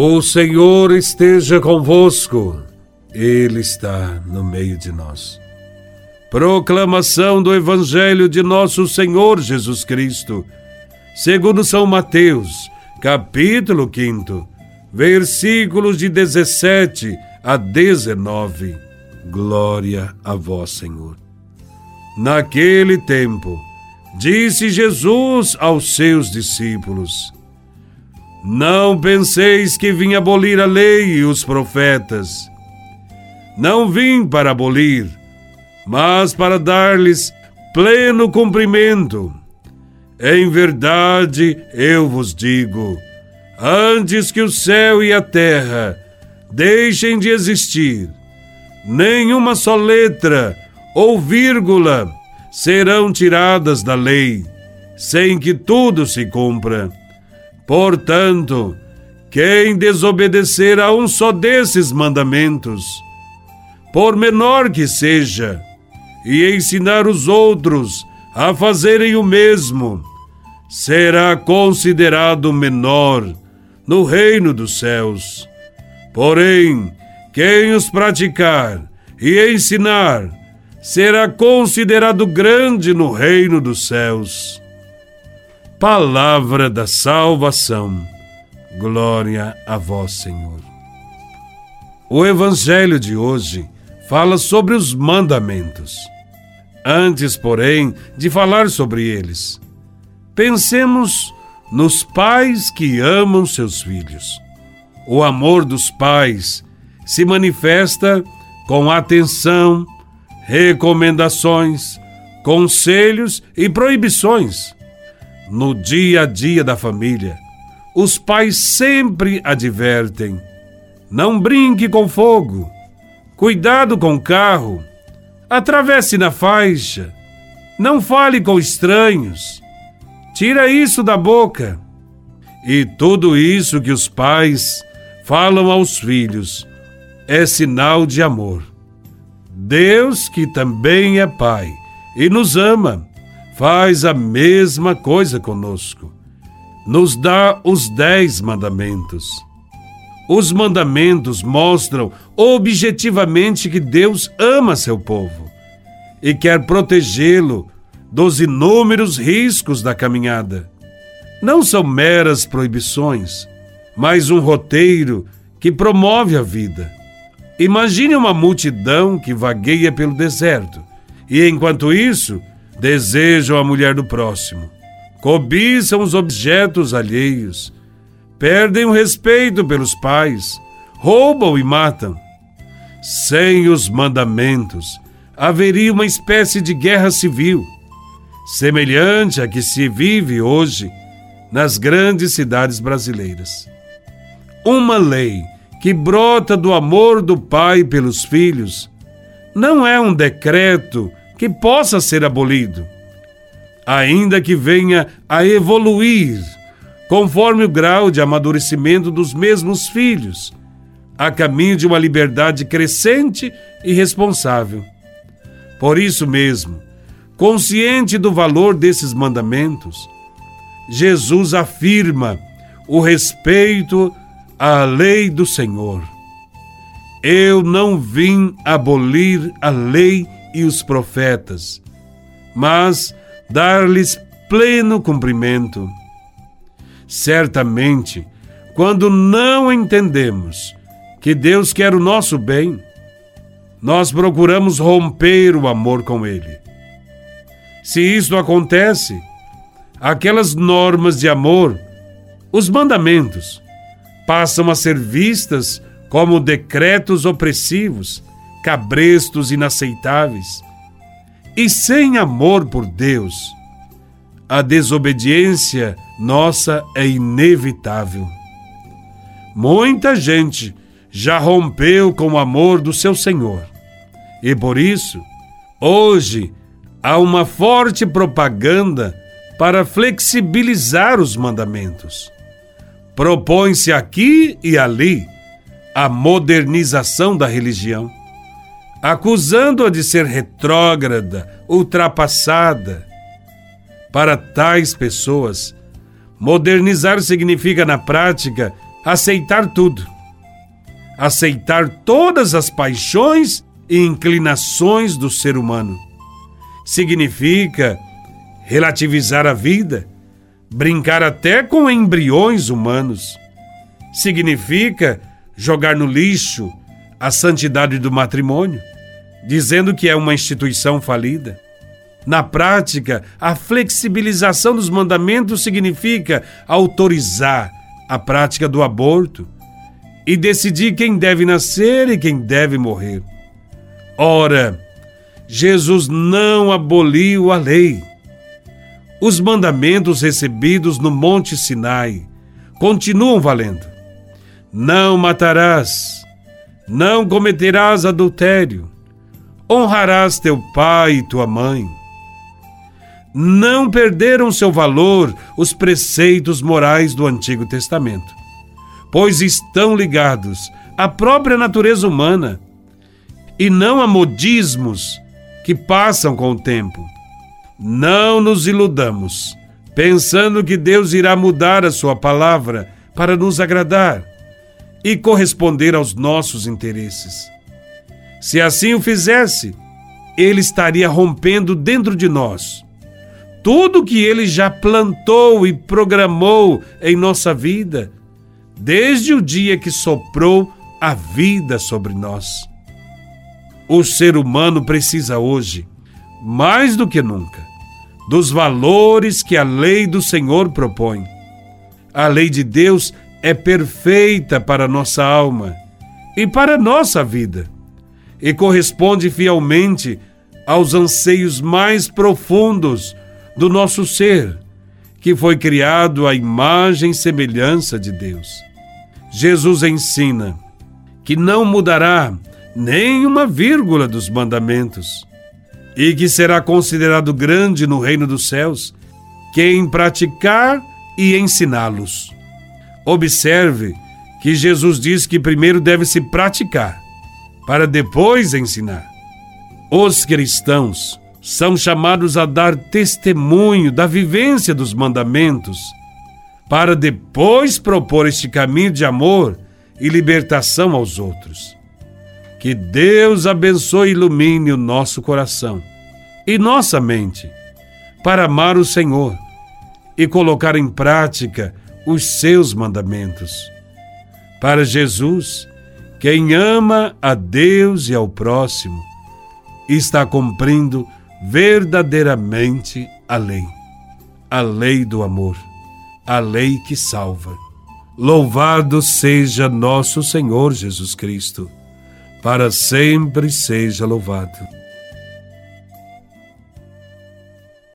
O Senhor esteja convosco, Ele está no meio de nós. Proclamação do Evangelho de Nosso Senhor Jesus Cristo, segundo São Mateus, capítulo 5, versículos de 17 a 19. Glória a Vós, Senhor. Naquele tempo, disse Jesus aos seus discípulos: não penseis que vim abolir a lei e os profetas. Não vim para abolir, mas para dar-lhes pleno cumprimento. Em verdade, eu vos digo: antes que o céu e a terra deixem de existir, nenhuma só letra ou vírgula serão tiradas da lei, sem que tudo se cumpra. Portanto, quem desobedecer a um só desses mandamentos, por menor que seja, e ensinar os outros a fazerem o mesmo, será considerado menor no reino dos céus. Porém, quem os praticar e ensinar será considerado grande no reino dos céus. Palavra da salvação. Glória a vós, Senhor. O evangelho de hoje fala sobre os mandamentos. Antes, porém, de falar sobre eles, pensemos nos pais que amam seus filhos. O amor dos pais se manifesta com atenção, recomendações, conselhos e proibições no dia a dia da família, os pais sempre advertem: não brinque com fogo, cuidado com o carro, atravesse na faixa, não fale com estranhos, tira isso da boca. E tudo isso que os pais falam aos filhos é sinal de amor. Deus, que também é Pai e nos ama, faz a mesma coisa conosco. Nos dá os dez mandamentos. Os mandamentos mostram objetivamente que Deus ama seu povo e quer protegê-lo dos inúmeros riscos da caminhada. Não são meras proibições, mas um roteiro que promove a vida. Imagine uma multidão que vagueia pelo deserto e, enquanto isso, desejam a mulher do próximo, cobiçam os objetos alheios, perdem o respeito pelos pais, roubam e matam. Sem os mandamentos, haveria uma espécie de guerra civil, semelhante à que se vive hoje nas grandes cidades brasileiras. Uma lei que brota do amor do pai pelos filhos não é um decreto que possa ser abolido, ainda que venha a evoluir conforme o grau de amadurecimento dos mesmos filhos, a caminho de uma liberdade crescente e responsável. Por isso mesmo, consciente do valor desses mandamentos, Jesus afirma o respeito à lei do Senhor. Eu não vim abolir a lei e os profetas, mas dar-lhes pleno cumprimento. Certamente, quando não entendemos que Deus quer o nosso bem, nós procuramos romper o amor com Ele. Se isto acontece, aquelas normas de amor, os mandamentos, passam a ser vistas como decretos opressivos cabrestos inaceitáveis. E sem amor por Deus, a desobediência nossa é inevitável. Muita gente já rompeu com o amor do seu Senhor. E por isso, hoje há uma forte propaganda para flexibilizar os mandamentos. Propõe-se aqui e ali a modernização da religião acusando-a de ser retrógrada, ultrapassada. Para tais pessoas, modernizar significa, na prática, aceitar tudo, aceitar todas as paixões e inclinações do ser humano. Significa relativizar a vida, brincar até com embriões humanos. Significa jogar no lixo a santidade do matrimônio, dizendo que é uma instituição falida. Na prática, a flexibilização dos mandamentos significa autorizar a prática do aborto e decidir quem deve nascer e quem deve morrer. Ora, Jesus não aboliu a lei. Os mandamentos recebidos no Monte Sinai continuam valendo. Não matarás, não cometerás adultério, honrarás teu pai e tua mãe. Não perderam seu valor os preceitos morais do Antigo Testamento, pois estão ligados à própria natureza humana e não a modismos que passam com o tempo. Não nos iludamos, pensando que Deus irá mudar a sua palavra para nos agradar e corresponder aos nossos interesses. Se assim o fizesse, ele estaria rompendo dentro de nós tudo que ele já plantou e programou em nossa vida, desde o dia que soprou a vida sobre nós. O ser humano precisa hoje, mais do que nunca, dos valores que a lei do Senhor propõe. A lei de Deus é perfeita para nossa alma e para nossa vida, e corresponde fielmente aos anseios mais profundos do nosso ser, que foi criado à imagem e semelhança de Deus. Jesus ensina que não mudará nem uma vírgula dos mandamentos e que será considerado grande no reino dos céus quem praticar e ensiná-los. Observe que Jesus diz que primeiro deve se praticar, para depois ensinar. Os cristãos são chamados a dar testemunho da vivência dos mandamentos, para depois propor este caminho de amor e libertação aos outros. Que Deus abençoe e ilumine o nosso coração e nossa mente para amar o Senhor e colocar em prática os seus mandamentos. Para Jesus, quem ama a Deus e ao próximo, está cumprindo verdadeiramente a lei, a lei do amor, a lei que salva. Louvado seja nosso Senhor Jesus Cristo, para sempre seja louvado.